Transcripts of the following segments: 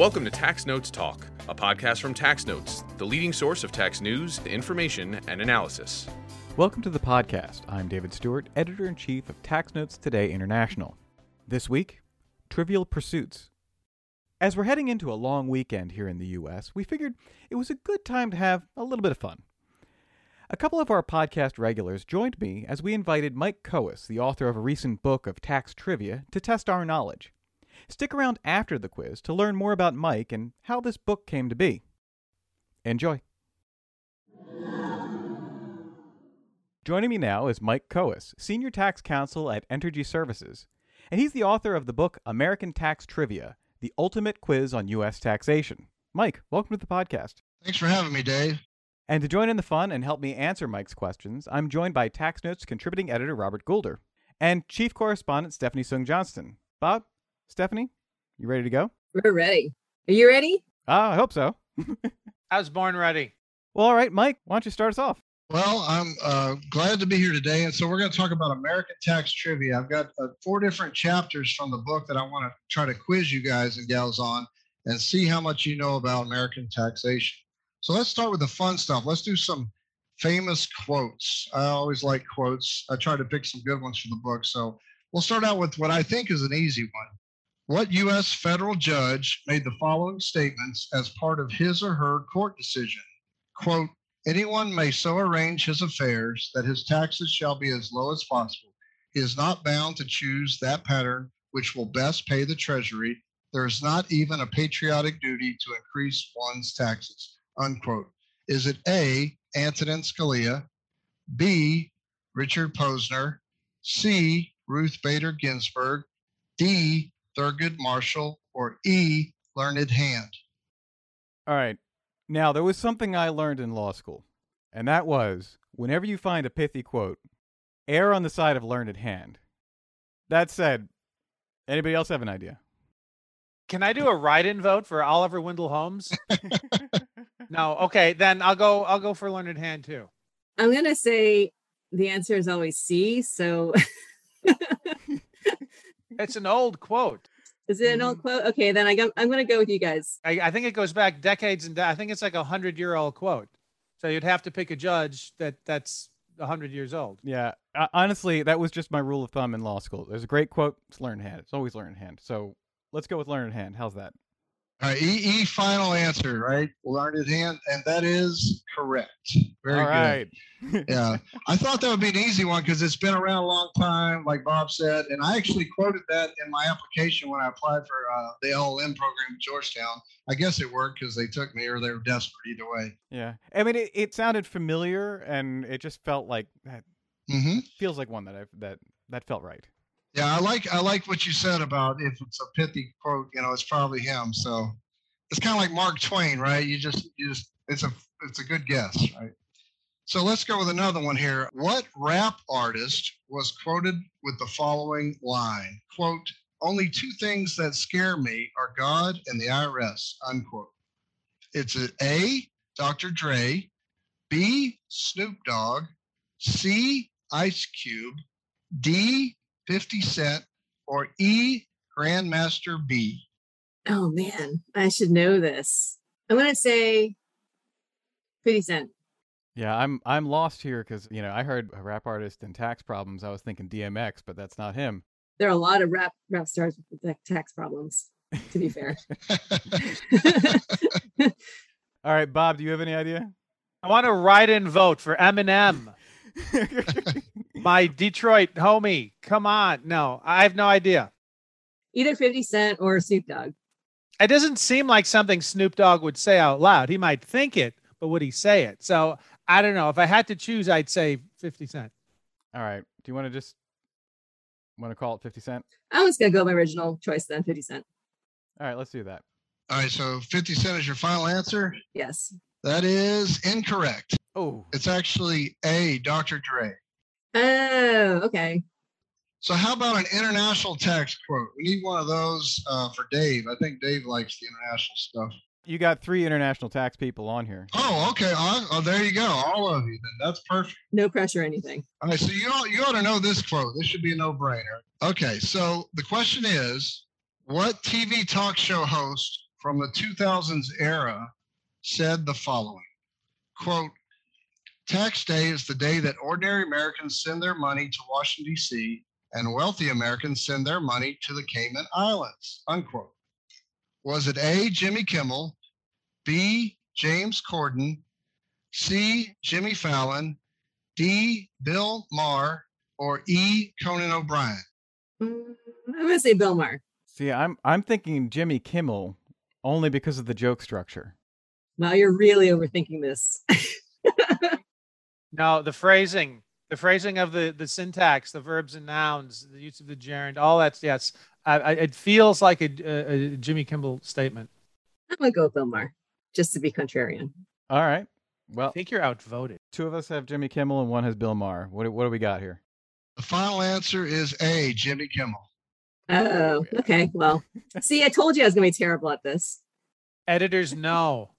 Welcome to Tax Notes Talk, a podcast from Tax Notes, the leading source of tax news, information, and analysis. Welcome to the podcast. I'm David Stewart, editor in chief of Tax Notes Today International. This week, Trivial Pursuits. As we're heading into a long weekend here in the U.S., we figured it was a good time to have a little bit of fun. A couple of our podcast regulars joined me as we invited Mike Coas, the author of a recent book of tax trivia, to test our knowledge. Stick around after the quiz to learn more about Mike and how this book came to be. Enjoy. Joining me now is Mike Coas, Senior Tax Counsel at Entergy Services, and he's the author of the book American Tax Trivia The Ultimate Quiz on U.S. Taxation. Mike, welcome to the podcast. Thanks for having me, Dave. And to join in the fun and help me answer Mike's questions, I'm joined by Tax Notes contributing editor Robert Goulder and chief correspondent Stephanie Soong Johnston. Bob, Stephanie, you ready to go? We're ready. Are you ready? Ah, I hope so. I was born ready. Well, all right, Mike, why don't you start us off? Well, I'm uh, glad to be here today. And so we're going to talk about American tax trivia. I've got uh, four different chapters from the book that I want to try to quiz you guys and gals on and see how much you know about American taxation. So let's start with the fun stuff. Let's do some famous quotes. I always like quotes. I try to pick some good ones from the book. So we'll start out with what I think is an easy one. What U.S. federal judge made the following statements as part of his or her court decision? Quote, anyone may so arrange his affairs that his taxes shall be as low as possible. He is not bound to choose that pattern which will best pay the Treasury. There is not even a patriotic duty to increase one's taxes. Unquote. Is it A, Antonin Scalia, B, Richard Posner, C, Ruth Bader Ginsburg, D, Thurgood Marshall, or E, Learned Hand? All right. Now, there was something I learned in law school, and that was whenever you find a pithy quote, err on the side of learned hand. That said, anybody else have an idea? Can I do a write-in vote for Oliver Wendell Holmes? no. Okay, then I'll go. I'll go for Learned Hand too. I'm gonna say the answer is always C. So It's an old quote. is it an old quote? Okay, then I go, I'm gonna go with you guys. I, I think it goes back decades and de- I think it's like a hundred-year-old quote. So you'd have to pick a judge that that's a hundred years old. Yeah, uh, honestly, that was just my rule of thumb in law school. There's a great quote, it's learned hand. It's always learned hand. So let's go with learned hand. How's that? All right, E, e final answer, right? Learned Hand, and that is correct. Very All good. right. yeah i thought that would be an easy one because it's been around a long time like bob said and i actually quoted that in my application when i applied for uh, the llm program at georgetown i guess it worked because they took me or they were desperate either way Yeah. I mean, it, it sounded familiar, and it just felt like that hmm feels like one that I that that felt right. Yeah i like i like what you said about if it's a pithy quote you know it's probably him so it's kind of like mark twain right you just you just it's a it's a good guess right so let's go with another one here. What rap artist was quoted with the following line? Quote, only two things that scare me are God and the IRS, unquote. It's a A, Dr. Dre, B, Snoop Dogg, C, Ice Cube, D, 50 Cent, or E, Grandmaster B. Oh man, I should know this. I'm gonna say 50 Cent. Yeah, I'm I'm lost here because you know I heard a rap artist and tax problems. I was thinking DMX, but that's not him. There are a lot of rap rap stars with tax problems. To be fair, All right, Bob, do you have any idea? I want to write-in vote for Eminem, my Detroit homie. Come on, no, I have no idea. either 50 Cent or Snoop Dogg. It doesn't seem like something Snoop Dogg would say out loud. He might think it, but would he say it? So I don't know. If I had to choose, I'd say 50 Cent. All right, do you want to just want to call it Fifty Cent? I was gonna go with my original choice then, 50 Cent. All right, let's do that. All right, so 50 Cent is your final answer? Yes. That is incorrect. Oh, It's actually A, Dr. Dre. Oh, okay. So how about an international tax quote? We need one of those uh, for Dave. I think Dave likes the international stuff. you got three international tax people on here. Oh, okay. Oh, oh, there you go. All of you. Then that's perfect. No pressure or anything. All right. So you ought, you ought to know this quote. This should be a no-brainer. Okay. So the question is, what TV talk show host from the 2000s era said the following quote, Tax day is the day that ordinary Americans send their money to Washington, D.C., and wealthy Americans send their money to the Cayman Islands, unquote. Was it A, Jimmy Kimmel, B, James Corden, C, Jimmy Fallon, D, Bill Maher, or E, Conan O'Brien? I'm gonna say Bill Maher. See, I'm I'm thinking Jimmy Kimmel only because of the joke structure. Wow, you're really overthinking this. No, the phrasing, the phrasing of the the syntax, the verbs and nouns, the use of the gerund, all that's yes. I, I, it feels like a, a, a Jimmy Kimmel statement. I'm gonna go with Bill Maher, just to be contrarian. All right. Well, I think you're outvoted. two of us have Jimmy Kimmel and one has Bill Maher. What do- what do we got here? The final answer is A, Jimmy Kimmel. Oh, okay. Well, see, I told you I was gonna be terrible at this. Editors know.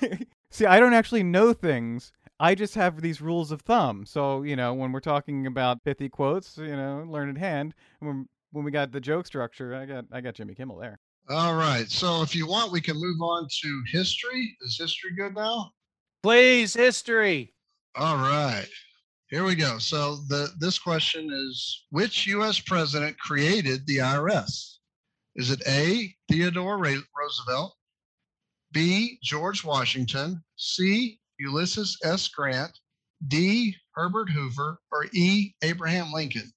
See, I don't actually know things. I just have these rules of thumb. So, you know, when we're talking about pithy quotes, you know, Learned Hand. When when we got the joke structure, I got I got Jimmy Kimmel there. All right. So if you want, we can move on to history. Is history good now? Please, history. All right. Here we go. So the this question is which US president created the IRS? Is it A, Theodore Roosevelt, B, George Washington, C, Ulysses S. Grant, D, Herbert Hoover, or E, Abraham Lincoln?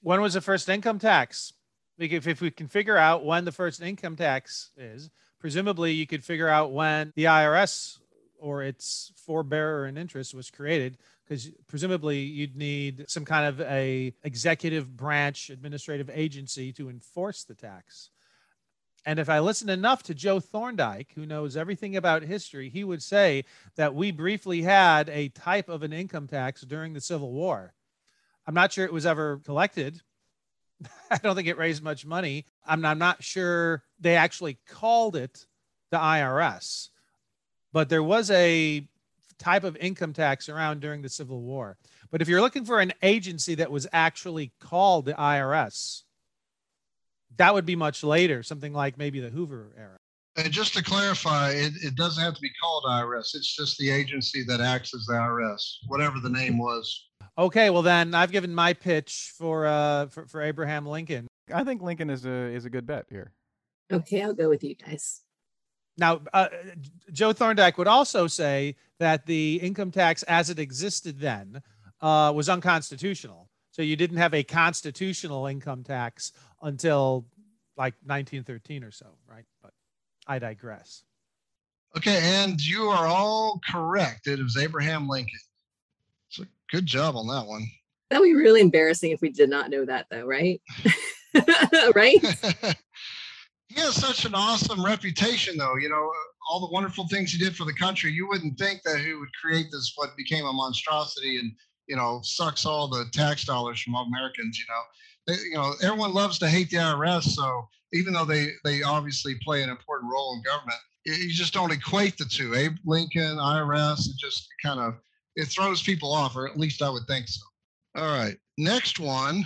When was the first income tax? If, if we can figure out when the first income tax is, presumably you could figure out when the IRS or its forebearer in interest was created, because presumably you'd need some kind of a executive branch administrative agency to enforce the tax. And if I listen enough to Joe Thorndike, who knows everything about history, he would say that we briefly had a type of an income tax during the Civil War. I'm not sure it was ever collected. I don't think it raised much money. I'm, I'm not sure they actually called it the IRS, but there was a type of income tax around during the Civil War. But if you're looking for an agency that was actually called the IRS, that would be much later, something like maybe the Hoover era. And just to clarify, it, it doesn't have to be called IRS. It's just the agency that acts as the IRS, whatever the name was. Okay, well then I've given my pitch for uh for, for Abraham Lincoln. I think Lincoln is a is a good bet here. Okay, I'll go with you guys. Now, uh, Joe Thorndike would also say that the income tax as it existed then uh, was unconstitutional. So you didn't have a constitutional income tax until like 1913 or so, right? But I digress. Okay, and you are all correct. It was Abraham Lincoln. So good job on that one. That would be really embarrassing if we did not know that, though, right? right? he has such an awesome reputation, though. You know, all the wonderful things he did for the country. You wouldn't think that he would create this, what became a monstrosity, and you know, sucks all the tax dollars from Americans. You know, they, you know, everyone loves to hate the IRS. So even though they they obviously play an important role in government, you just don't equate the two. Abe Lincoln, IRS, it just kind of it throws people off, or at least I would think so. All right, next one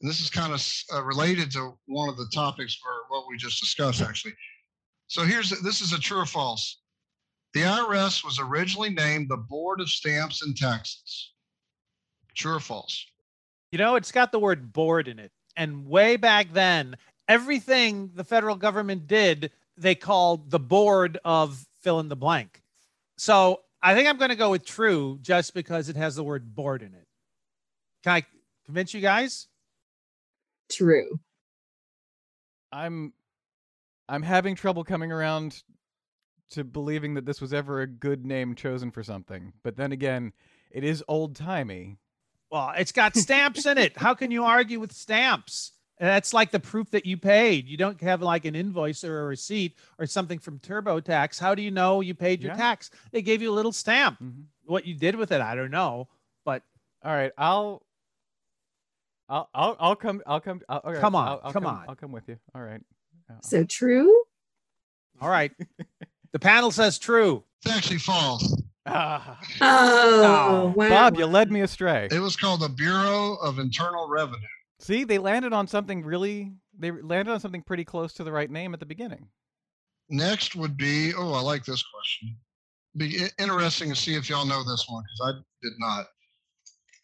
and this is kind of uh, related to one of the topics for what we just discussed actually so here's this is a true or false the irs was originally named the board of stamps and taxes true or false You know, it's got the word board in it. And way back then, everything the federal government did, they called the board of fill in the blank. So I think I'm going to go with true just because it has the word board in it. Can I convince you guys? True. I'm I'm having trouble coming around to believing that this was ever a good name chosen for something. But then again, it is old timey. Well, it's got stamps in it. How can you argue with stamps? That's like the proof that you paid. You don't have like an invoice or a receipt or something from TurboTax. How do you know you paid your Yeah. tax? They gave you a little stamp. Mhm. What you did with it, I don't know. But All right, I'll I'll I'll, I'll come I'll come I'll, okay, Come on, I'll, I'll come on. I'll come with you. All right. So true. all right. the panel says true. it's actually false ah, Oh, wow. Bob, you led me astray. it was called the bureau of internal revenue See, they landed on something really they landed on something pretty close to the right name at the beginning. Next would be, oh, I like this question. Be interesting to see if y'all know this one because I did not.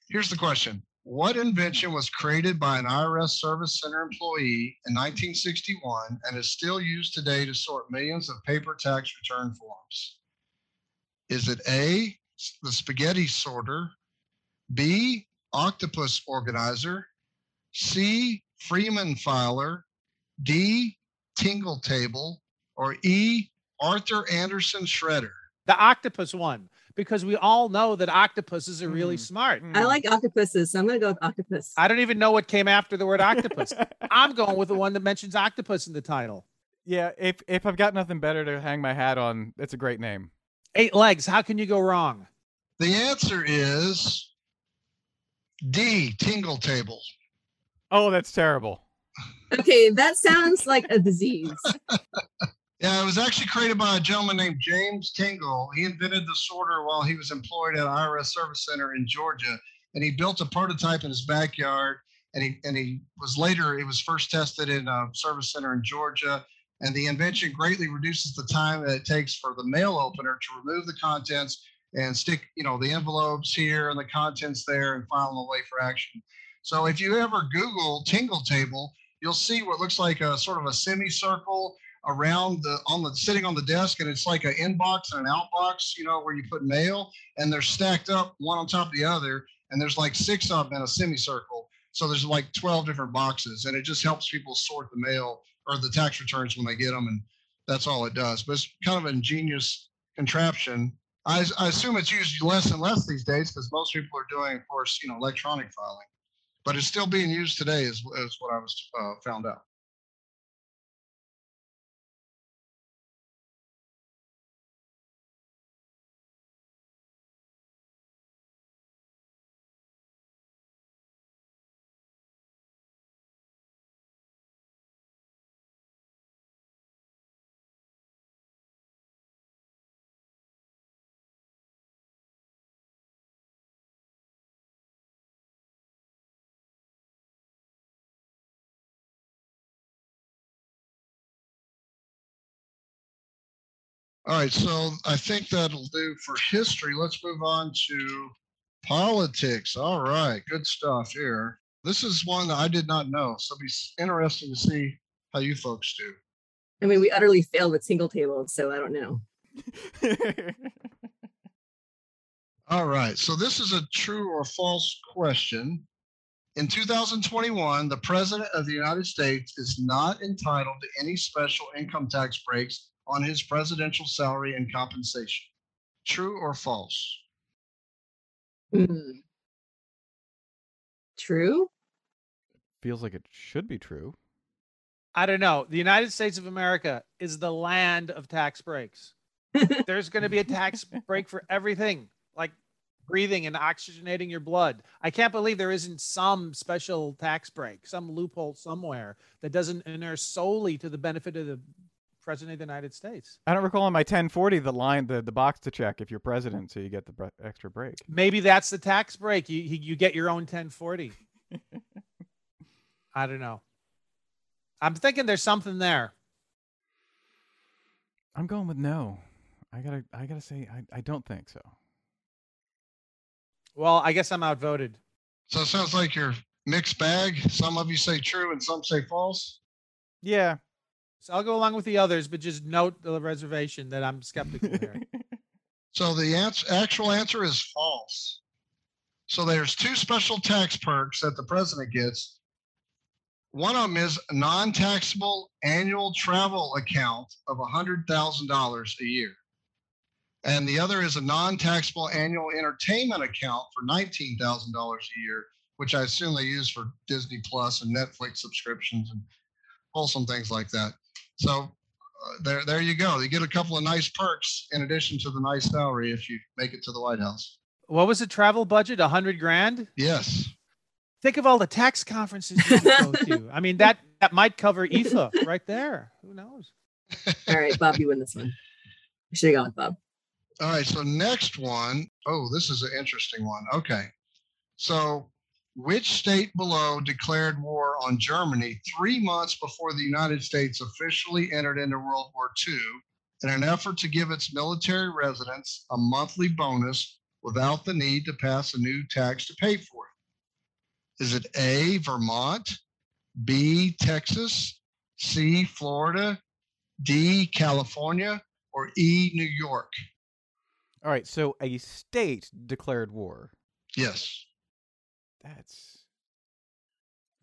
Here's the question. What invention was created by an IRS Service Center employee in 1961 and is still used today to sort millions of paper tax return forms? Is it A, the spaghetti sorter, B, octopus organizer, C, Freeman filer, D, tingle table, or E, Arthur Andersen shredder? The octopus one, because we all know that octopuses are really Hmm. smart. I like octopuses, so I'm gonna go with octopus. I don't even know what came after the word octopus. I'm going with the one that mentions octopus in the title. yeah, if if I've got nothing better to hang my hat on, it's a great name. Eight legs. How can you go wrong? The answer is D, tingle table. Oh, that's terrible. Okay, that sounds like a disease. Yeah, it was actually created by a gentleman named James Tingle. He invented the sorter while he was employed at an IRS Service Center in Georgia, and he built a prototype in his backyard. And he and he was later. It was first tested in a service center in Georgia, and the invention greatly reduces the time that it takes for the mail opener to remove the contents and stick, you know, the envelopes here and the contents there, and file them away for action. So if you ever Google Tingle Table, you'll see what looks like a sort of a semicircle around the on the sitting on the desk and it's like an inbox and an outbox you know where you put mail and they're stacked up one on top of the other and there's like six of them in a semicircle so there's like 12 different boxes and it just helps people sort the mail or the tax returns when they get them and that's all it does. But it's kind of an ingenious contraption. I, I assume it's used less and less these days because most people are doing of course you know electronic filing but it's still being used today is, is what i was uh, found out All right, so I think that'll do for history. Let's move on to politics. All right, good stuff here. This is one that I did not know, so it'll be interesting to see how you folks do. I mean, we utterly failed with tingle tables, so I don't know. All right, so this is a true or false question. In 2021, the President of the United States is not entitled to any special income tax breaks on his presidential salary and compensation. True or false? Hmm. True? Feels like it should be true. I don't know. The United States of America is the land of tax breaks. There's going to be a tax break for everything, like breathing and oxygenating your blood. I can't believe there isn't some special tax break, some loophole somewhere that doesn't inure solely to the benefit of the President of the United States. I don't recall on my 1040 the line, the, the box to check if you're president, so you get the bre- extra break. Maybe that's the tax break. You you you get your own 1040. I don't know. I'm thinking there's something there. I'm going with no. I gotta, I gotta say, I, I don't think so. Well, I guess I'm outvoted. So it sounds like you're mixed bag. Some of you say true and some say false. Yeah. So I'll go along with the others, but just note the reservation that I'm skeptical here. So the ans- actual answer is false. So there's two special tax perks that the president gets. One of them is a non-taxable annual travel account of $100,000 a year. And the other is a non-taxable annual entertainment account for $19,000 a year, which I assume they use for Disney Plus and Netflix subscriptions and wholesome things like that. So uh, there, there you go. You get a couple of nice perks in addition to the nice salary if you make it to the White House. what was the travel budget? A hundred grand? Yes. Think of all the tax conferences you go to. I mean, that that might cover IFA right there. Who knows? All right, Bob, you win this one. We should have gone with Bob. All right. So next one, oh, this is an interesting one. Okay. So which state below declared war on Germany three months before the United States officially entered into World War II in an effort to give its military residents a monthly bonus without the need to pass a new tax to pay for it? Is it A, Vermont, B, Texas, C, Florida, D, California, or E, New York? All right, so a state declared war. Yes. That's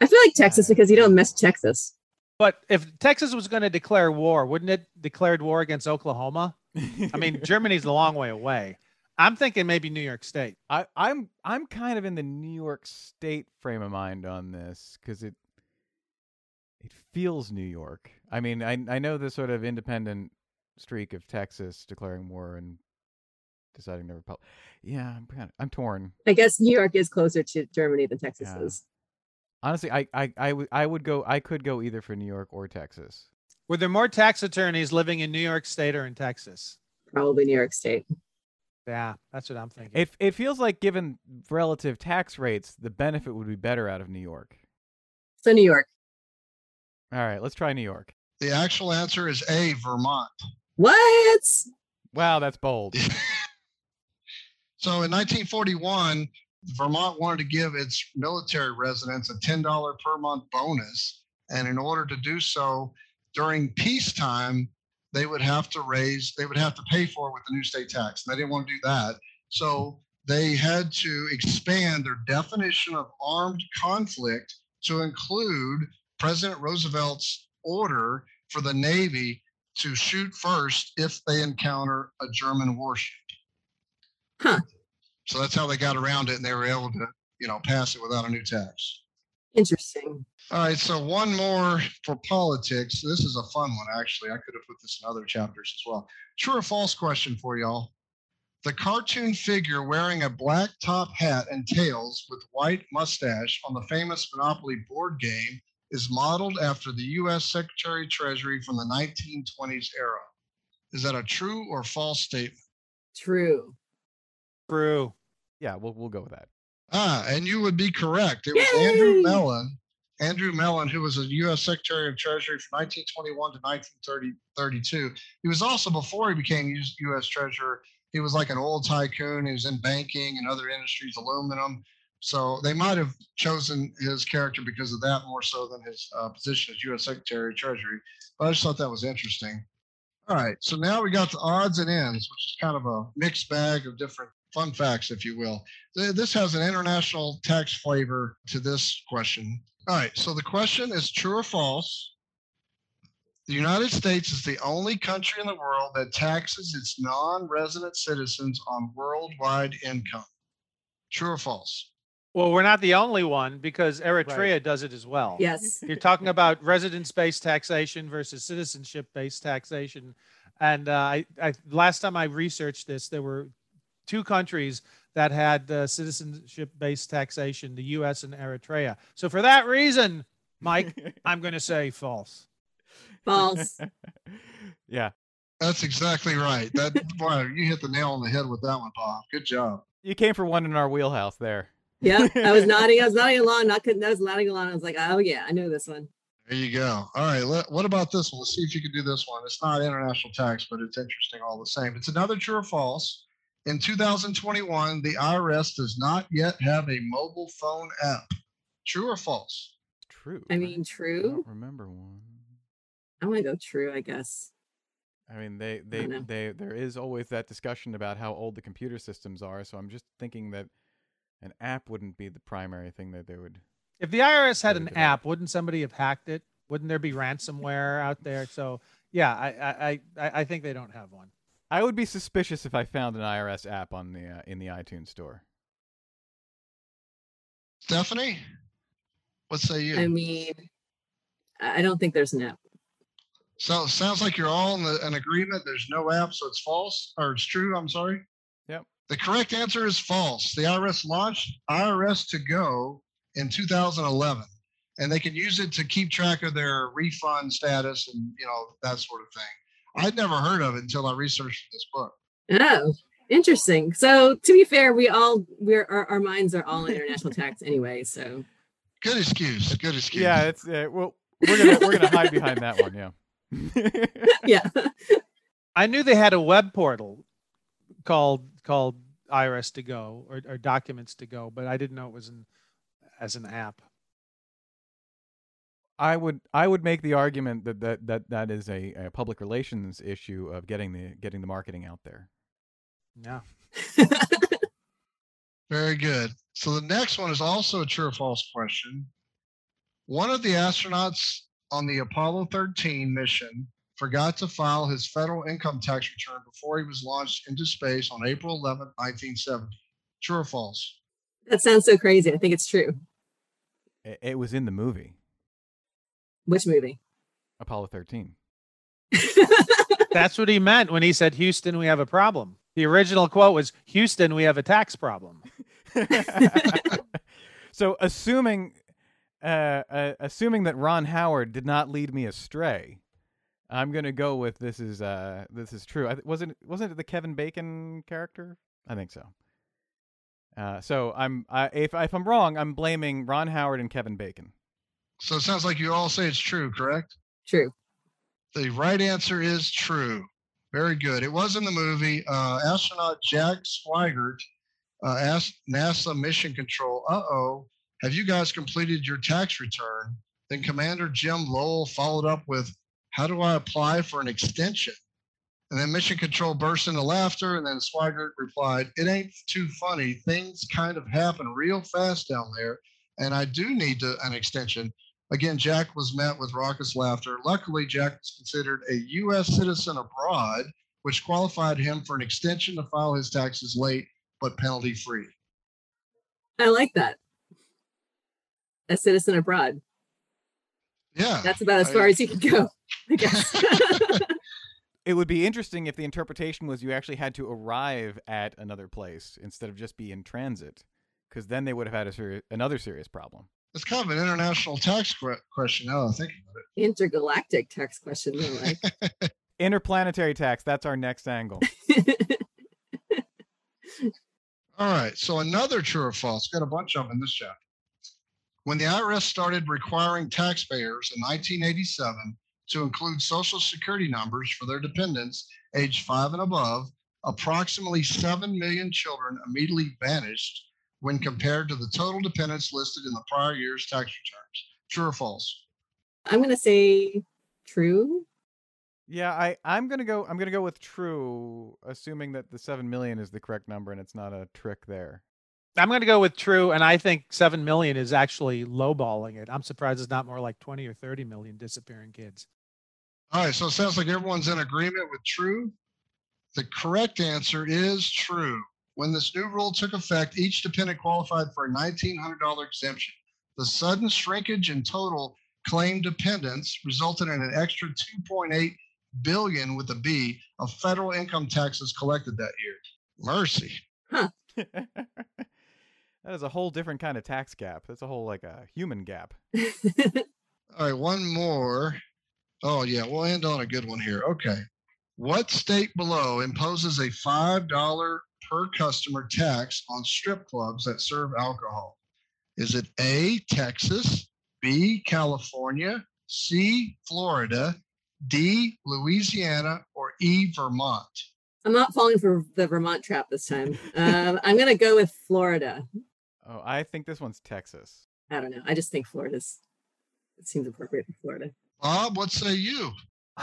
I feel like Texas uh, because you don't mess Texas. But if Texas was going to declare war, wouldn't it declared war against Oklahoma? I mean, Germany's a long way away. I'm thinking maybe New York State. I, I'm I'm kind of in the New York State frame of mind on this because it it feels New York. I mean, I I know the sort of independent streak of Texas declaring war and deciding to republic. Yeah, I'm kind of, I'm torn. I guess New York is closer to Germany than Texas Yeah. is. Honestly, I I I would I would go I could go either for New York or Texas. Were there more tax attorneys living in New York State or in Texas? Probably New York State. Yeah, that's what I'm thinking. It it feels like given relative tax rates, the benefit would be better out of New York. So New York. All right, let's try New York. The actual answer is A, Vermont. What? Wow, that's bold. So in 1941, Vermont wanted to give its military residents a $10 per month bonus. And in order to do so during peacetime, they would have to raise, they would have to pay for it with the new state tax. And they didn't want to do that. So they had to expand their definition of armed conflict to include President Roosevelt's order for the Navy to shoot first if they encounter a German warship. So that's how they got around it and they were able to, you know, pass it without a new tax. Interesting. All right, so one more for politics. This is a fun one, actually. I could have put this in other chapters as well. True or false question for y'all. The cartoon figure wearing a black top hat and tails with white mustache on the famous Monopoly board game is modeled after the U.S. Secretary of Treasury from the 1920s era. Is that a true or false statement? True. True. Yeah, we'll we'll go with that. Ah, and you would be correct. It was Andrew Mellon. Andrew Mellon, who was a U.S. Secretary of Treasury from 1921 to 1932. He was also, before he became U.S. Treasurer, he was like an oil tycoon. He was in banking and other industries, aluminum. So they might have chosen his character because of that more so than his uh, position as U.S. Secretary of Treasury. But I just thought that was interesting. All right, so now we got the odds and ends, which is kind of a mixed bag of different fun facts, if you will. This has an international tax flavor to this question. All right, so the question is true or false? The United States is the only country in the world that taxes its non resident citizens on worldwide income. True or false? Well, we're not the only one because Eritrea does it as well. Yes. You're talking about residence-based taxation versus citizenship-based taxation, and uh, I, I last time I researched this, there were two countries that had uh, citizenship-based taxation: the U.S. and Eritrea. So for that reason, Mike, I'm going to say false. False. yeah, That's exactly right. That boy, you hit the nail on the head with that one, Bob. Good job. you came for one in our wheelhouse there. Yeah. I was nodding. I was nodding along. Not I was nodding along. I was like, oh yeah, I know this one. There you go. All right. Let, what about this one? Let's see if you can do this one. It's not international tax, but it's interesting all the same. It's another true or false. In 2021, the IRS does not yet have a mobile phone app. True or false? True. I mean, I true. don't remember one. I'm gonna go true. I guess. I mean, they they know. they there is always that discussion about how old the computer systems are. So I'm just thinking that an app wouldn't be the primary thing that they would. If the IRS had an good app, wouldn't somebody have hacked it? Wouldn't there be ransomware out there? So yeah, I I I, I I think they don't have one. I would be suspicious if I found an IRS app on the uh, in the iTunes store. Stephanie? What say you? I mean, I I don't think there's an app. so it sounds like you're all in the, an agreement. There's no app, so it's false or it's true. I'm sorry. Yep. The correct answer is false. The IRS launched IRS2Go in 2011, and they can use it to keep track of their refund status and you know that sort of thing. I'd never heard of it until I researched this book. Oh, Interesting. So to be fair, we all we're our, our minds are all in international tax anyway. So Good excuse. Good excuse. Yeah, it's uh, well, we're gonna we're gonna hide behind that one. Yeah. yeah. I knew they had a web portal called called IRS2Go or, or documents to go, but I didn't know it was an as an app. I would I would make the argument that that that, that is a, a public relations issue of getting the getting the marketing out there. Yeah. Very good. So the next one is also a true or false question. One of the astronauts on the Apollo 13 mission forgot to file his federal income tax return before he was launched into space on April 11, 1970. True or false? that sounds so crazy. I think it's true. It, it was in the movie Which movie? Apollo 13. That's what he meant when he said, Houston, we have a problem. The original quote was, Houston, we have a tax problem. so assuming uh, uh, assuming that Ron Howard did not lead me astray, I'm gonna go with this is uh, this is true. I th- wasn't wasn't it the Kevin Bacon character? I think so. Uh, so I'm I, if if I'm wrong, I'm blaming Ron Howard and Kevin Bacon. So it sounds like you all say it's true, correct? True. The right answer is true. Very good. It was in the movie. Uh, astronaut Jack Swigert uh, asked NASA Mission Control, uh oh, have you guys completed your tax return? Then Commander Jim Lovell followed up with, how do I apply for an extension? And then Mission Control burst into laughter. And then Swigert replied, It ain't too funny. Things kind of happen real fast down there. And I do need to, an extension. Again, Jack was met with raucous laughter. Luckily, Jack was considered a U.S. citizen abroad, which qualified him for an extension to file his taxes late but penalty free. I like that. A citizen abroad. Yeah. That's about as I- far as you can go, I guess. It would be interesting if the interpretation was you actually had to arrive at another place instead of just be in transit, because then they would have had a seri- another serious problem. It's kind of an international tax que- question now that I think about it. Intergalactic tax question. more like. Interplanetary tax. That's our next angle. All right. So another true or false. Got a bunch of them in this chapter. When the IRS started requiring taxpayers in 1987 to include social security numbers for their dependents aged five and above, approximately 7 million children immediately vanished when compared to the total dependents listed in the prior year's tax returns. True or false? I'm gonna say true. Yeah, I I'm gonna go. I'm gonna go with true, assuming that the seven million is the correct number and it's not a trick there. I'm going to go with true. And I think 7 million is actually lowballing it. I'm surprised it's not more like 20 or 30 million disappearing kids. All right. So it sounds like everyone's in agreement with true. The correct answer is true. When this new rule took effect, each dependent qualified for a $1,900 exemption. The sudden shrinkage in total claimed dependents resulted in an extra 2.8 billion with a B of federal income taxes collected that year. Mercy. that is a whole different kind of tax gap. That's a whole like a human gap. All right, one more. Oh, yeah, we'll end on a good one here. Okay. What state below imposes a $5 per customer tax on strip clubs that serve alcohol? Is it A, Texas, B, California, C, Florida, D, Louisiana, or E, Vermont? I'm not falling for the Vermont trap this time. Um, I'm gonna go with Florida. Oh, I think this one's Texas. I don't know. I just think Florida's. It seems appropriate for Florida. Bob, what say you?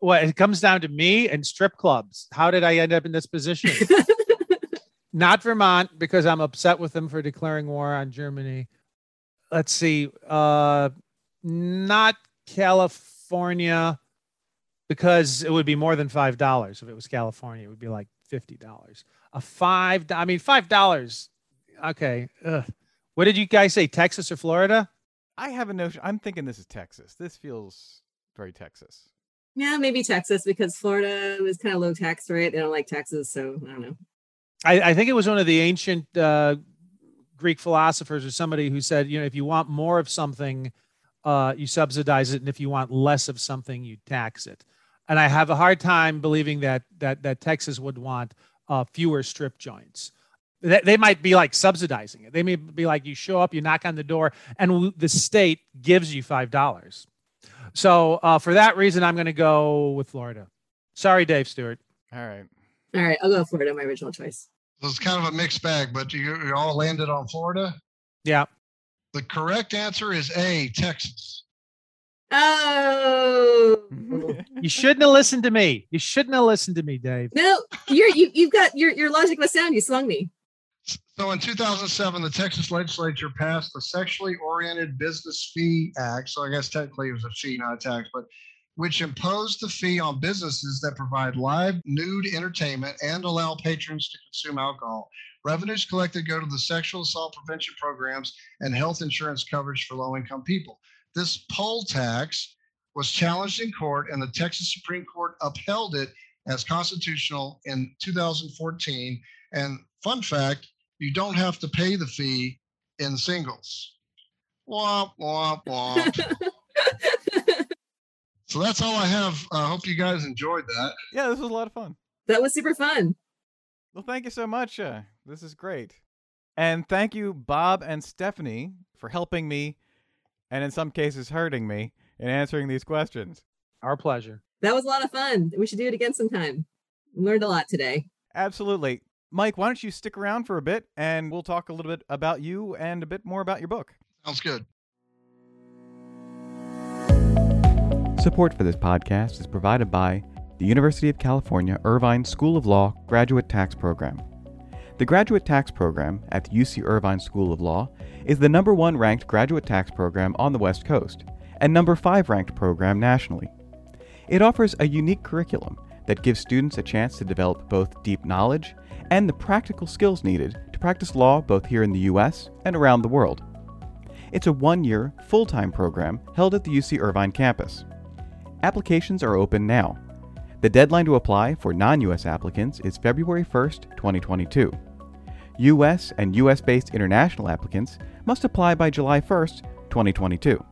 Well, it comes down to me and strip clubs. How did I end up in this position? Not Vermont, because I'm upset with them for declaring war on Germany. Let's see. Uh, not California, because it would be more than five dollars. If it was California, it would be like fifty dollars. A five. I mean, five dollars. Okay. Ugh. What did you guys say? Texas or Florida? I have a notion. I'm thinking this is Texas. This feels very Texas. Yeah, maybe Texas because Florida is kind of low tax rate. They don't like taxes, so I don't know. I, I think it was one of the ancient uh, Greek philosophers or somebody who said, you know, if you want more of something, uh, you subsidize it, and if you want less of something, you tax it. And I have a hard time believing that that that Texas would want uh, fewer strip joints. They, they might be like subsidizing it. They may be like you show up, you knock on the door, and the state gives you five dollars. So uh, for that reason, I'm going to go with Florida. Sorry, Dave Stewart. All right. All right, I'll go Florida. My original choice. It was kind of a mixed bag, but you, you all landed on Florida. Yeah. The correct answer is A, Texas. Oh. You shouldn't have listened to me. You shouldn't have listened to me, Dave. no, you're you you've got your your logic was sound. You swung me. So in 2007, the Texas legislature passed the Sexually Oriented Business Fee Act. So I guess technically it was a fee, not a tax, but which imposed the fee on businesses that provide live nude entertainment and allow patrons to consume alcohol. Revenues collected go to the sexual assault prevention programs and health insurance coverage for low income people. This pole tax was challenged in court, and the Texas Supreme Court upheld it as constitutional in 2014. And fun fact, you don't have to pay the fee in singles. Womp, womp, womp. so that's all I have. I hope you guys enjoyed that. Yeah, this was a lot of fun. That was super fun. Well, thank you so much. Uh, this is great. And thank you, Bob and Stephanie, for helping me and in some cases hurting me in answering these questions. Our pleasure. That was a lot of fun. We should do it again sometime. Learned a lot today. Absolutely. Mike, why don't you stick around for a bit and we'll talk a little bit about you and a bit more about your book. Sounds good. Support for this podcast is provided by the University of California Irvine School of Law Graduate Tax Program. The Graduate Tax Program at the UC Irvine School of Law is the number one ranked graduate tax program on the West Coast and number five ranked program nationally. It offers a unique curriculum that gives students a chance to develop both deep knowledge and the practical skills needed to practice law both here in the U.S. and around the world. It's a one year, full time program held at the UC Irvine campus. Applications are open now. The deadline to apply for non US applicants is February 1st, 2022. US and US based international applicants must apply by July 1st, 2022.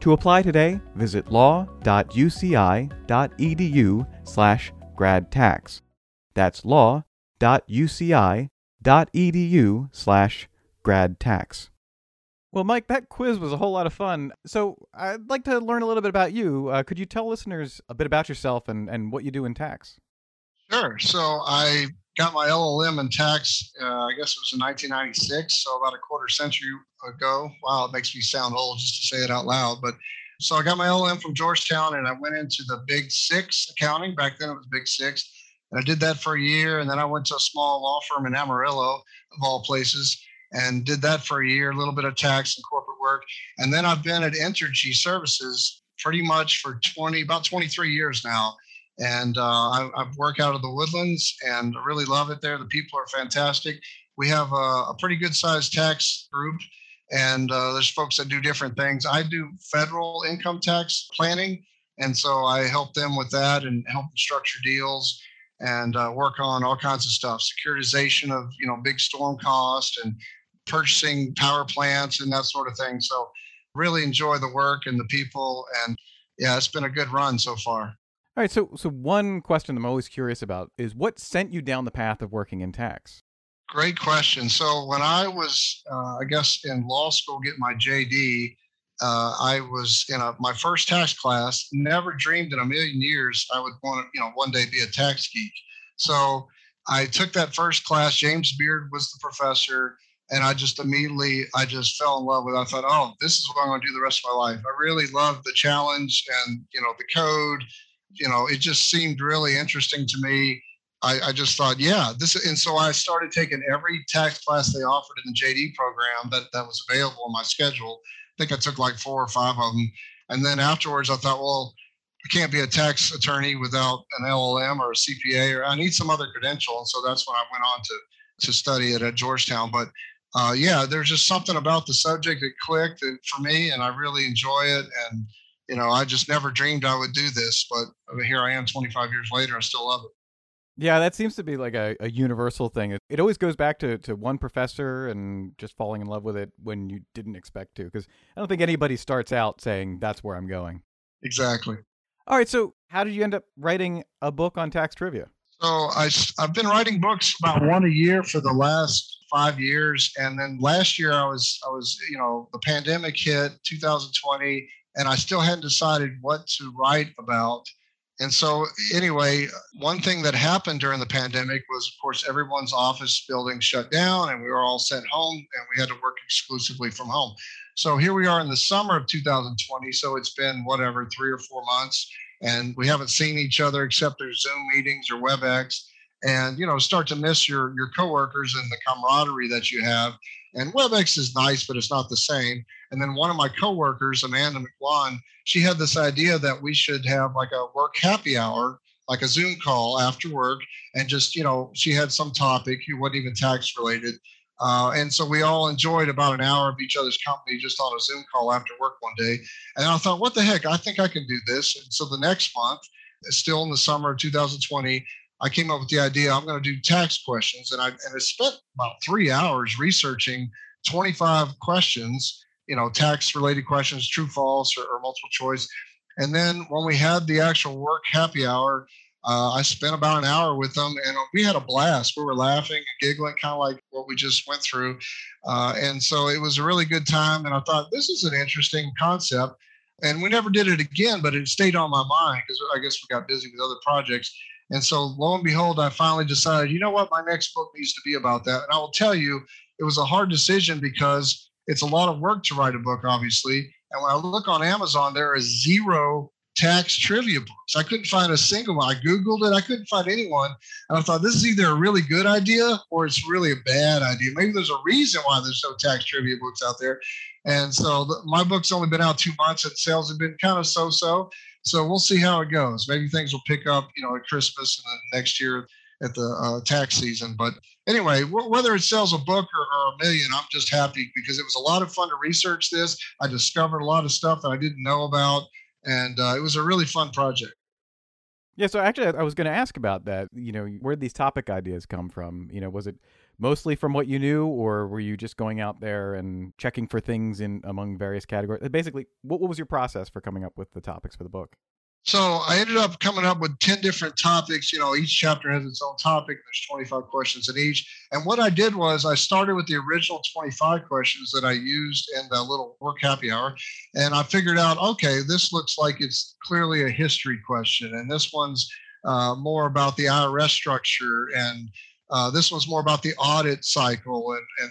To apply today, visit law.uci.edu slash gradtax. That's law.uci.edu slash gradtax. Well, Mike, that quiz was a whole lot of fun. So I'd like to learn a little bit about you. Uh, could you tell listeners a bit about yourself and, and what you do in tax? Sure. So I got my LLM in tax, uh, I guess it was in 1996, so about a quarter century ago. Wow, it makes me sound old just to say it out loud. But so I got my LLM from Georgetown and I went into the Big Six accounting. Back then it was Big Six. And I did that for a year. And then I went to a small law firm in Amarillo, of all places and did that for a year, a little bit of tax and corporate work. And then I've been at Entergy Services pretty much for 20, about 23 years now. And uh, I, I, work out of the Woodlands and I really love it there. The people are fantastic. We have a, a pretty good sized tax group and uh, there's folks that do different things. I do federal income tax planning. And so I help them with that and help them structure deals and uh, work on all kinds of stuff securitization of you know big storm cost and purchasing power plants and that sort of thing. So really enjoy the work and the people and yeah, it's been a good run so far. All right, so so one question I'm always curious about is what sent you down the path of working in tax? Great question. So when I was, uh, I guess, in law school, getting my JD, uh, I was in a, my first tax class. Never dreamed in a million years I would want to, you know, one day be a tax geek. So I took that first class. James Beard was the professor and I just immediately I just fell in love with it. I thought, oh, this is what I'm going to do the rest of my life. I really loved the challenge and you know the code. You know, it just seemed really interesting to me. I, I just thought, yeah, this and so I started taking every tax class they offered in the JD program that that was available in my schedule. I think I took like four or five of them, and then afterwards I thought, well, I can't be a tax attorney without an LLM or a CPA, or I need some other credential. And so that's when I went on to to study it at Georgetown. But uh, yeah, there's just something about the subject that clicked for me, and I really enjoy it. And you know, I just never dreamed I would do this, but here I am, 25 years later, I still love it. Yeah, that seems to be like a, a universal thing. It, it always goes back to, to one professor and just falling in love with it when you didn't expect to. Because I don't think anybody starts out saying that's where I'm going. Exactly. All right. So, how did you end up writing a book on tax trivia? So I, I've been writing books about one a year for the last five years, and then last year I was I was you know the pandemic hit 2020, and I still hadn't decided what to write about. And so, anyway, one thing that happened during the pandemic was, of course, everyone's office building shut down and we were all sent home and we had to work exclusively from home. So, here we are in the summer of 2020. So, it's been whatever, three or four months, and we haven't seen each other except through Zoom meetings or WebEx. And, you know, start to miss your, your coworkers and the camaraderie that you have. And WebEx is nice, but it's not the same. And then one of my coworkers, Amanda McLawn, she had this idea that we should have like a work happy hour, like a Zoom call after work, and just you know, she had some topic, it wasn't even tax related. Uh, and so we all enjoyed about an hour of each other's company just on a Zoom call after work one day. And I thought, what the heck? I think I can do this. And so the next month, still in the summer of 2020, I came up with the idea I'm going to do tax questions. And I, and I spent about three hours researching 25 questions you know, tax related questions, true, false, or, or, multiple choice. And then when we had the actual work happy hour, uh, I spent about an hour with them and we had a blast. We were laughing and giggling, kind of like what we just went through. Uh, and so it was a really good time. And I thought, this is an interesting concept. And we never did it again, but it stayed on my mind because I guess we got busy with other projects. And so lo and behold, I finally decided, you know what, my next book needs to be about that. And I will tell you, it was a hard decision because it's a lot of work to write a book, obviously. And when I look on Amazon, there is zero tax trivia books. I couldn't find a single one. I Googled it, I couldn't find anyone. And I thought this is either a really good idea or it's really a bad idea. Maybe there's a reason why there's no tax trivia books out there. And so my book's only been out two months and sales have been kind of so so. So we'll see how it goes. Maybe things will pick up, you know, at Christmas and then next year at the uh, tax season. But anyway, w- whether it sells a book or, or, a million, I'm just happy because it was a lot of fun to research this. I discovered a lot of stuff that I didn't know about, and uh, it was a really fun project. Yeah, so actually, I was going to ask about that. You know, where these topic ideas come from? You know, was it mostly from what you knew, or were you just going out there and checking for things in among various categories? Basically, what, what was your process for coming up with the topics for the book? So I ended up coming up with 10 different topics. You know, each chapter has its own topic. There's 25 questions in each. And what I did was I started with the original 25 questions that I used in the little work happy hour. And I figured out, okay, this looks like it's clearly a history question. And this one's uh, more about the IRS structure. And uh, this one's more about the audit cycle and, and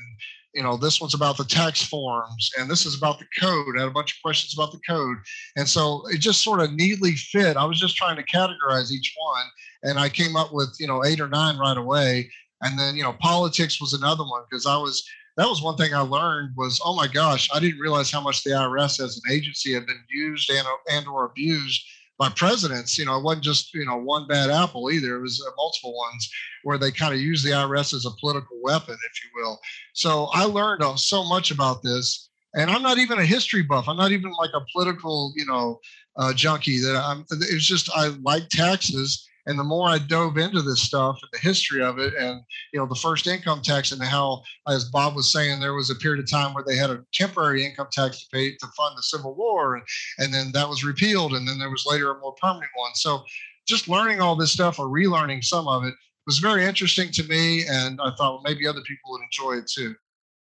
you know, this one's about the tax forms and this is about the code. I had a bunch of questions about the code. And so it just sort of neatly fit. I was just trying to categorize each one and I came up with, you know, eight or nine right away. And then, you know, politics was another one because I was, that was one thing I learned was, oh my gosh, I didn't realize how much the IRS as an agency had been used and, and or abused by presidents. You know, it wasn't just you know one bad apple either. It was uh, multiple ones where they kind of use the IRS as a political weapon, if you will. So I learned uh, so much about this, and I'm not even a history buff. I'm not even like a political you know uh, junkie. That I'm. It's just I like taxes, and the more I dove into this stuff and the history of it, and you know the first income tax and how, as Bob was saying, there was a period of time where they had a temporary income tax to pay to fund the Civil War, and, and then that was repealed, and then there was later a more permanent one. So just learning all this stuff or relearning some of it was very interesting to me, and I thought well, maybe other people would enjoy it too.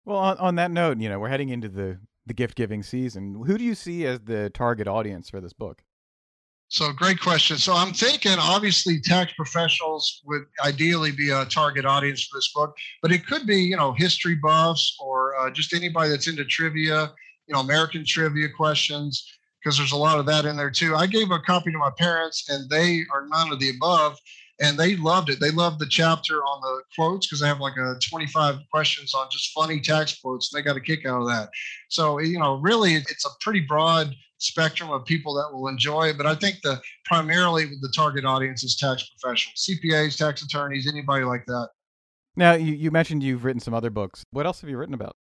Well, on, on that note, you know, we're heading into the the gift giving season. Who do you see as the target audience for this book? So great question. So I'm thinking obviously tax professionals would ideally be a target audience for this book, but it could be, you know, history buffs or uh, just anybody that's into trivia, you know, American trivia questions, because there's a lot of that in there too. I gave a copy to my parents and they are none of the above and they loved it. They loved the chapter on the quotes because I have like a 25 questions on just funny tax quotes. And they got a kick out of that. So, you know, really it's a pretty broad spectrum of people that will enjoy it. But I think the primarily the target audience is tax professionals, CPAs, tax attorneys, anybody like that. Now, you, you mentioned you've written some other books. What else have you written about?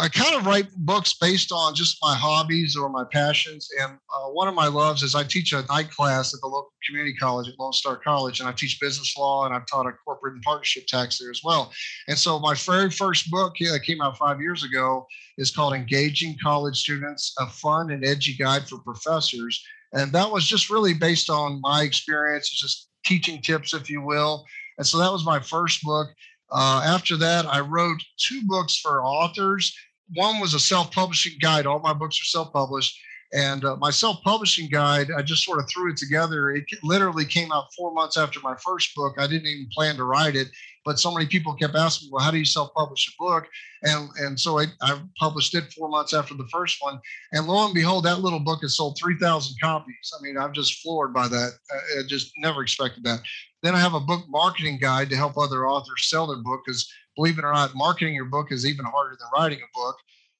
I kind of write books based on just my hobbies or my passions. And uh, one of my loves is I teach a night class at the local community college at Lone Star College, and I teach business law and I've taught a corporate and partnership tax there as well. And so my very first book that came out five years ago is called Engaging College Students, a fun and edgy guide for professors. And that was just really based on my experience, just teaching tips, if you will. And so that was my first book. Uh, after that, I wrote two books for authors. One was a self publishing guide. All my books are self published. And uh, my self publishing guide, I just sort of threw it together. It literally came out four months after my first book. I didn't even plan to write it, but so many people kept asking, well, how do you self publish a book? And, and so I, I published it four months after the first one. And lo and behold, that little book has sold 3,000 copies. I mean, I'm just floored by that. I just never expected that. Then I have a book marketing guide to help other authors sell their book because believe it or not, marketing your book is even harder than writing a book.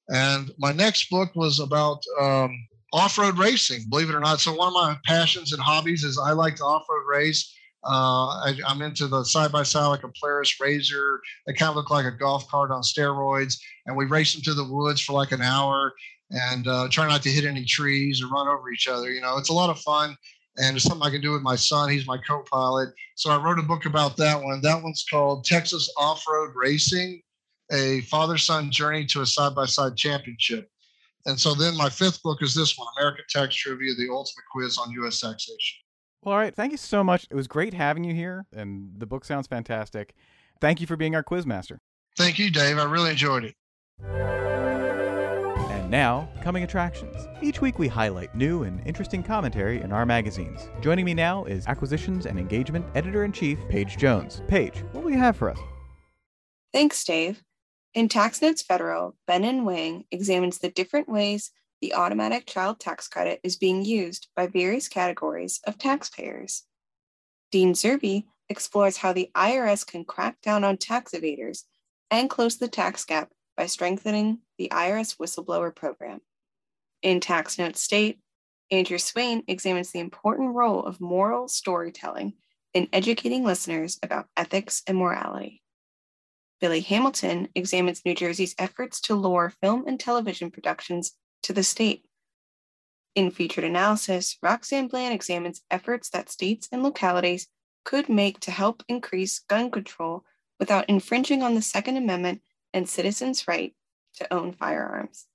And my next book was about um, off-road racing, believe it or not. So one of my passions and hobbies is I like to off-road race. Uh, I, am into the side by side like a Polaris RZR. They kind of look like a golf cart on steroids, and we race them to the woods for like an hour and uh, try not to hit any trees or run over each other. You know, it's a lot of fun, and it's something I can do with my son. He's my co-pilot, so I wrote a book about that one. That one's called Texas Off-Road Racing: A Father-Son Journey to a Side-by-Side Championship. And so then my fifth book is this one, American Tax Trivia, the ultimate quiz on U.S. taxation. Well, all right. Thank you so much. It was great having you here, and the book sounds fantastic. Thank you for being our quiz master. Thank you, Dave. I really enjoyed it. Now, coming attractions. Each week we highlight new and interesting commentary in our magazines. Joining me now is Acquisitions and Engagement Editor in Chief, Paige Jones. Paige, what will you have for us? Thanks, Dave. In Tax Notes Federal, Ben and Wang examines the different ways the automatic child tax credit is being used by various categories of taxpayers. Dean Zerbe explores how the IRS can crack down on tax evaders and close the tax gap by strengthening the IRS whistleblower program. In Tax Notes State, Andrew Swain examines the important role of moral storytelling in educating listeners about ethics and morality. Billy Hamilton examines New Jersey's efforts to lure film and television productions to the state. In featured analysis, Roxanne Bland examines efforts that states and localities could make to help increase gun control without infringing on the Second Amendment and citizens' right to own firearms.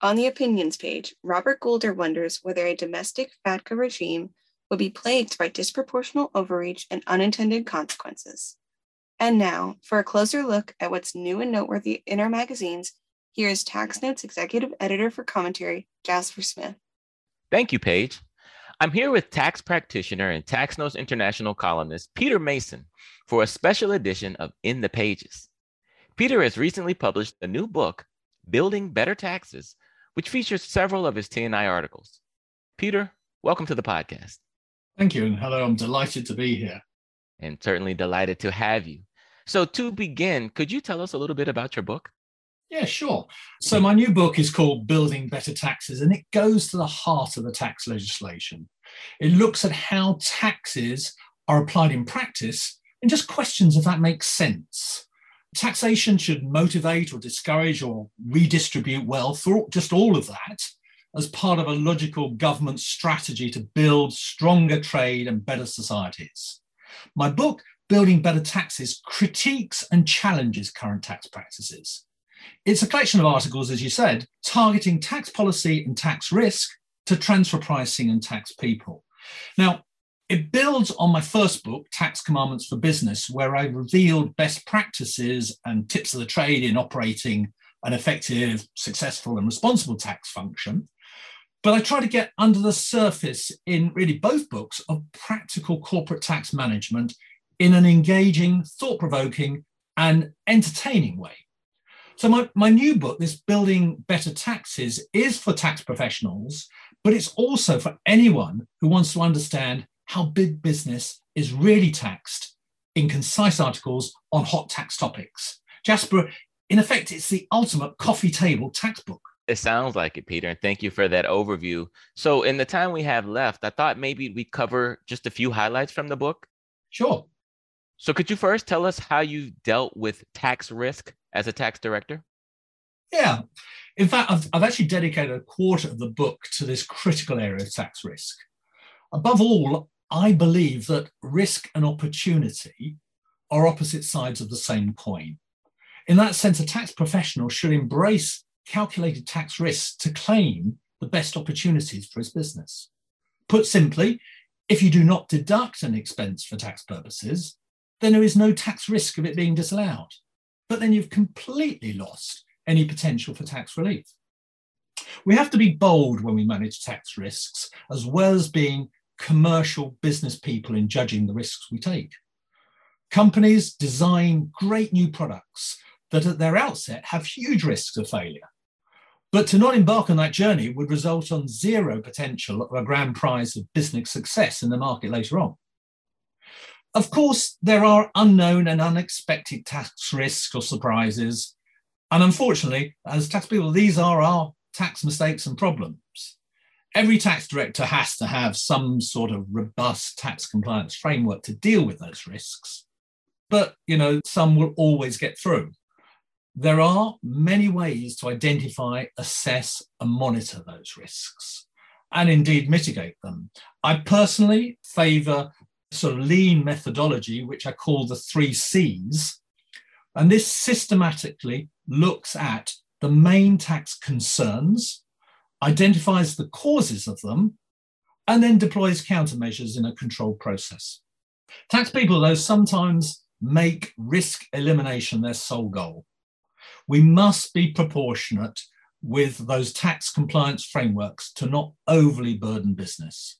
On the opinions page, Robert Goulder wonders whether a domestic FATCA regime would be plagued by disproportional overreach and unintended consequences. And now, for a closer look at what's new and noteworthy in our magazines, here's Tax Notes Executive Editor for Commentary, Jasper Smith. Thank you, Paige. I'm here with tax practitioner and Tax Notes International columnist Peter Mason for a special edition of In the Pages. Peter has recently published a new book, Building Better Taxes, which features several of his T&I articles. Peter, welcome to the podcast. Thank you, and hello. I'm delighted to be here. And certainly delighted to have you. So, to begin, could you tell us a little bit about your book? Yeah, sure. So, my new book is called Building Better Taxes, and it goes to the heart of the tax legislation. It looks at how taxes are applied in practice and just questions if that makes sense. Taxation should motivate or discourage or redistribute wealth, or just all of that, as part of a logical government strategy to build stronger trade and better societies. My book Building Better Taxes critiques and challenges current tax practices. It's a collection of articles, as you said, targeting tax policy and tax risk to transfer pricing and tax people. Now, it builds on my first book, Tax Commandments for Business, where I revealed best practices and tips of the trade in operating an effective, successful, and responsible tax function. But I try to get under the surface in really both books of practical corporate tax management in an engaging, thought provoking, and entertaining way. So, my, my new book, this Building Better Taxes, is for tax professionals, but it's also for anyone who wants to understand how big business is really taxed in concise articles on hot tax topics. Jasper, in effect, it's the ultimate coffee table tax book. It sounds like it, Peter, and thank you for that overview. So, in the time we have left, I thought maybe we cover just a few highlights from the book. Sure. So, could you first tell us how you dealt with tax risk as a tax director? Yeah. In fact, I've, I've actually dedicated a quarter of the book to this critical area of tax risk. Above all, I believe that risk and opportunity are opposite sides of the same coin. In that sense, a tax professional should embrace calculated tax risks to claim the best opportunities for his business. Put simply, if you do not deduct an expense for tax purposes, then there is no tax risk of it being disallowed. But then you've completely lost any potential for tax relief. We have to be bold when we manage tax risks, as well as being commercial business people in judging the risks we take. Companies design great new products that at their outset have huge risks of failure. But to not embark on that journey would result on zero potential of a grand prize of business success in the market later on. Of course, there are unknown and unexpected tax risks or surprises. And unfortunately, as tax people, these are our tax mistakes and problems. Every tax director has to have some sort of robust tax compliance framework to deal with those risks. But, you know, some will always get through. There are many ways to identify, assess, and monitor those risks, and indeed mitigate them. I personally favor sort of lean methodology, which I call the three C's. And this systematically looks at the main tax concerns, identifies the causes of them, and then deploys countermeasures in a controlled process. Tax people, though, sometimes make risk elimination their sole goal. We must be proportionate with those tax compliance frameworks to not overly burden business.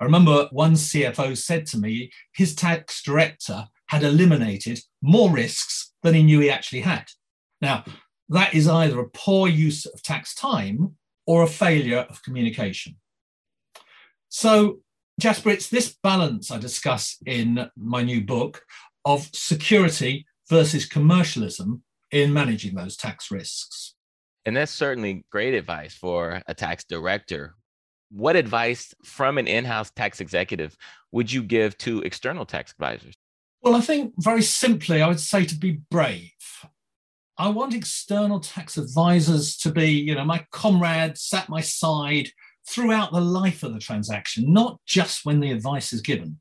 I remember one CFO said to me his tax director had eliminated more risks than he knew he actually had. Now, that is either a poor use of tax time or a failure of communication. So, Jasper, it's this balance I discuss in my new book of security versus commercialism in managing those tax risks. And that's certainly great advice for a tax director. What advice from an in house tax executive would you give to external tax advisors? Well, I think very simply, I would say to be brave. I want external tax advisors to be, you know, my comrades at my side throughout the life of the transaction, not just when the advice is given.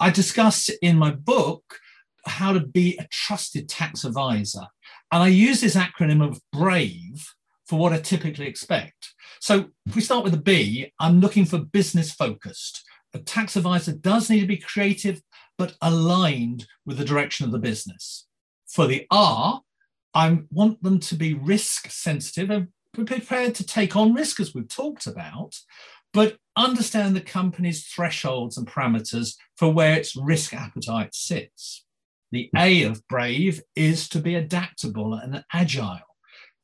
I discuss in my book how to be a trusted tax advisor. And I use this acronym of BRAVE for what I typically expect. So if we start with the B, I'm looking for business focused. A tax advisor does need to be creative, but aligned with the direction of the business. For the R, I want them to be risk sensitive and prepared to take on risk, as we've talked about, but understand the company's thresholds and parameters for where its risk appetite sits. The A of brave is to be adaptable and agile.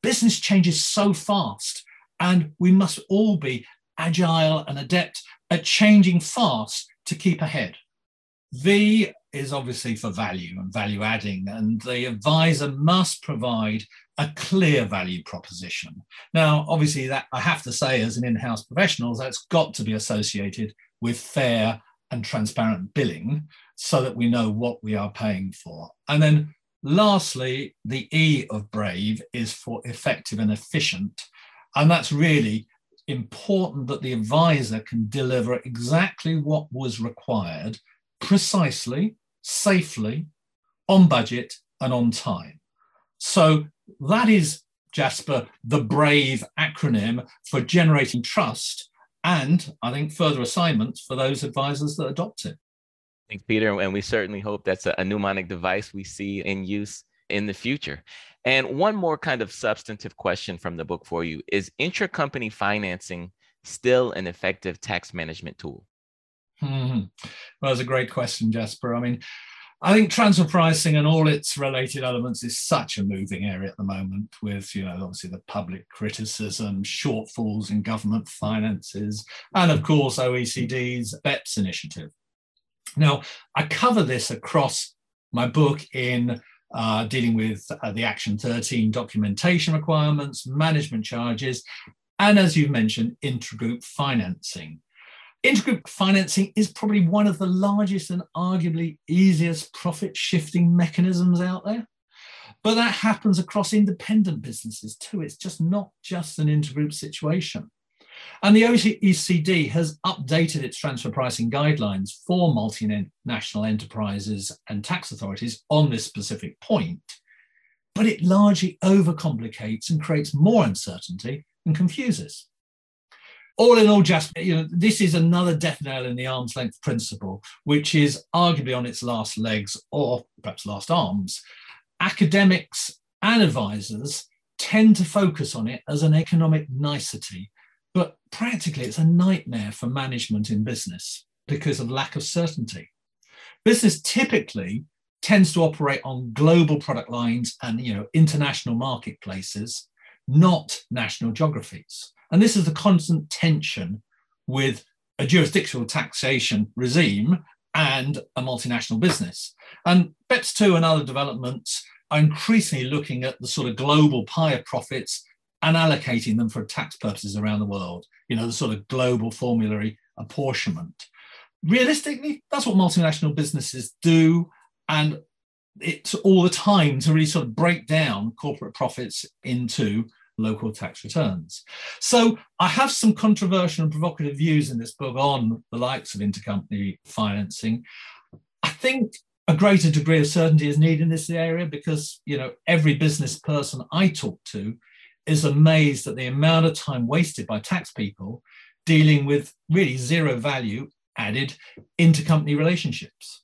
Business changes so fast, and we must all be agile and adept at changing fast to keep ahead. V is obviously for value and value adding, and the advisor must provide a clear value proposition. Now, obviously, that I have to say, as an in house professional, that's got to be associated with fair and transparent billing so that we know what we are paying for. And then, lastly, the E of BRAVE is for effective and efficient. And that's really important that the advisor can deliver exactly what was required precisely, safely, on budget, and on time. So that is, Jasper, the BRAVE acronym for generating trust and I think further assignments for those advisors that adopt it. Thanks, Peter. And we certainly hope that's a, mnemonic device we see in use in the future. And one more kind of substantive question from the book for you is intracompany financing still an effective tax management tool? Hmm. Well, that's a great question, Jasper. I mean, I think transfer pricing and all its related elements is such a moving area at the moment, with you know obviously the public criticism, shortfalls in government finances, and of course OECD's BEPS initiative. Now, I cover this across my book in uh, dealing with uh, the Action 13 documentation requirements, management charges, and as you've mentioned, intergroup financing. Intergroup financing is probably one of the largest and arguably easiest profit shifting mechanisms out there. But that happens across independent businesses too. It's just not just an intergroup situation. And the OECD has updated its transfer pricing guidelines for multinational enterprises and tax authorities on this specific point. But it largely overcomplicates and creates more uncertainty and confuses. All in all, just you know, this is another death nail in the arm's length principle, which is arguably on its last legs or perhaps last arms. Academics and advisors tend to focus on it as an economic nicety, but practically it's a nightmare for management in business because of lack of certainty. Business typically tends to operate on global product lines and you know international marketplaces, not national geographies. And this is the constant tension with a jurisdictional taxation regime and a multinational business. And BEPS 2 and other developments are increasingly looking at the sort of global pie of profits and allocating them for tax purposes around the world, you know, the sort of global formulary apportionment. Realistically, that's what multinational businesses do. And it's all the time to really sort of break down corporate profits into local tax returns. So I have some controversial and provocative views in this book on the likes of intercompany financing. I think a greater degree of certainty is needed in this area because you know every business person I talk to is amazed at the amount of time wasted by tax people dealing with really zero value added intercompany relationships.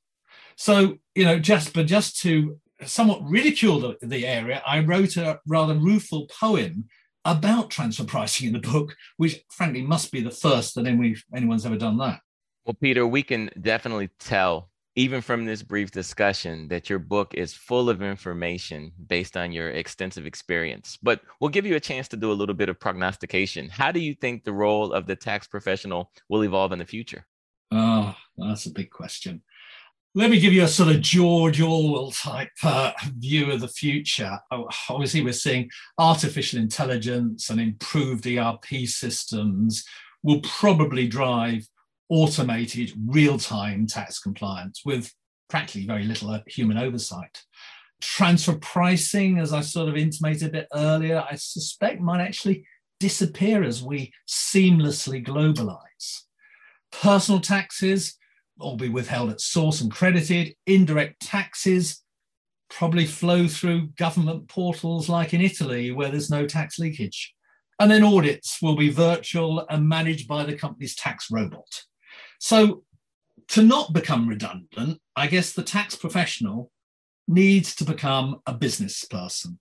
So, you know, but just to somewhat ridicule the, the area, I wrote a rather rueful poem about transfer pricing in the book, which frankly must be the first that anyone's ever done that. Well, Peter, we can definitely tell, even from this brief discussion, that your book is full of information based on your extensive experience. But we'll give you a chance to do a little bit of prognostication. How do you think the role of the tax professional will evolve in the future? Oh, that's a big question let me give you a sort of George Orwell type uh, view of the future. Oh, obviously, we're seeing artificial intelligence and improved ERP systems will probably drive automated real time tax compliance with practically very little human oversight. Transfer pricing, as I sort of intimated a bit earlier, I suspect might actually disappear as we seamlessly globalize. Personal taxes, all be withheld at source and credited. Indirect taxes probably flow through government portals like in Italy, where there's no tax leakage. And then audits will be virtual and managed by the company's tax robot. So, to not become redundant, I guess the tax professional needs to become a business person.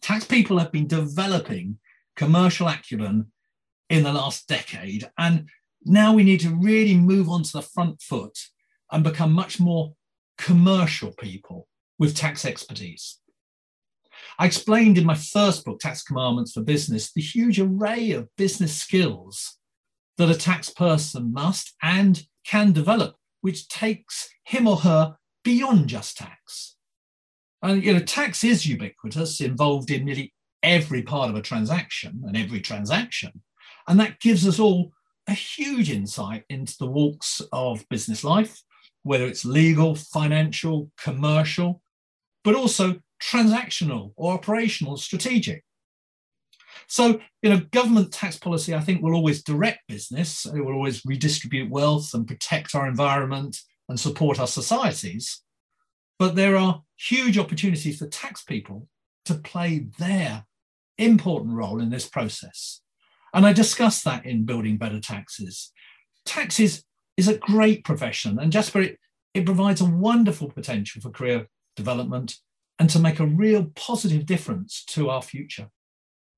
Tax people have been developing commercial acumen in the last decade, and now we need to really move on to the front foot and become much more commercial people with tax expertise. I explained in my first book, Tax Commandments for Business, the huge array of business skills that a tax person must and can develop, which takes him or her beyond just tax. And you know, tax is ubiquitous, involved in nearly every part of a transaction and every transaction. And that gives us all a huge insight into the walks of business life, whether it's legal, financial, commercial, but also transactional or operational, strategic. So, you know, government tax policy, I think, will always direct business. It will always redistribute wealth and protect our environment and support our societies. But there are huge opportunities for tax people to play their important role in this process. And I discuss that in Building Better Taxes. Taxes is a great profession, and Jasper, it, it provides a wonderful potential for career development and to make a real positive difference to our future.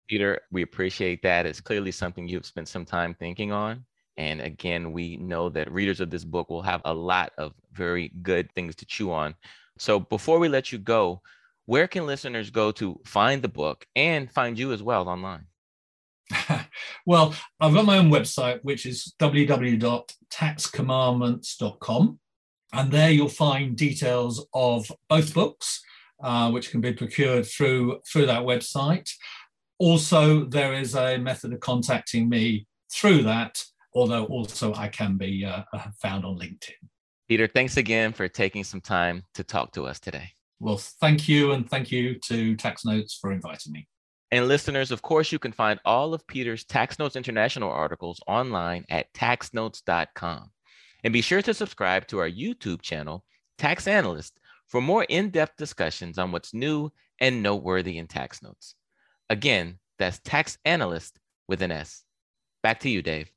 Peter, we appreciate that. It's clearly something you've spent some time thinking on. And again, we know that readers of this book will have a lot of very good things to chew on. So before we let you go, where can listeners go to find the book and find you as well online? Well, I've got my own website, which is www.taxcommandments.com. And there you'll find details of both books, uh, which can be procured through, through that website. Also, there is a method of contacting me through that, although also I can be uh, found on LinkedIn. Peter, thanks again for taking some time to talk to us today. Well, thank you. And thank you to Tax Notes for inviting me. And listeners, of course, you can find all of Peter's Tax Notes International articles online at taxnotes.com. And be sure to subscribe to our YouTube channel, Tax Analysts, for more in depth discussions on what's new and noteworthy in tax notes. Again, that's Tax Analysts with an S. Back to you, Dave.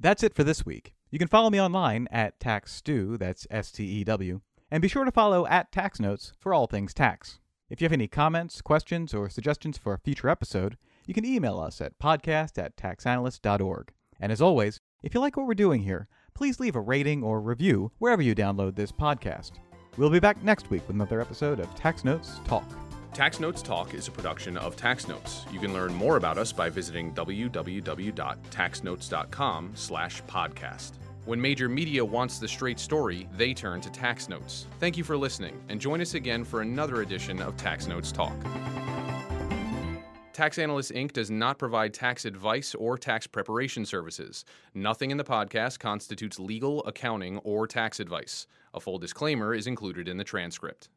That's it for this week. You can follow me online at TaxStew, that's S T E W, and be sure to follow at Tax Notes for all things tax. If you have any comments, questions, or suggestions for a future episode, you can email us at podcast at taxanalysts.org. And as always, if you like what we're doing here, please leave a rating or review wherever you download this podcast. We'll be back next week with another episode of Tax Notes Talk. Tax Notes Talk is a production of Tax Notes. You can learn more about us by visiting www.taxnotes.com/podcast. When major media wants the straight story, they turn to Tax Notes. Thank you for listening, and join us again for another edition of Tax Notes Talk. Tax Analysts Inc. does not provide tax advice or tax preparation services. Nothing in the podcast constitutes legal, accounting, or tax advice. A full disclaimer is included in the transcript.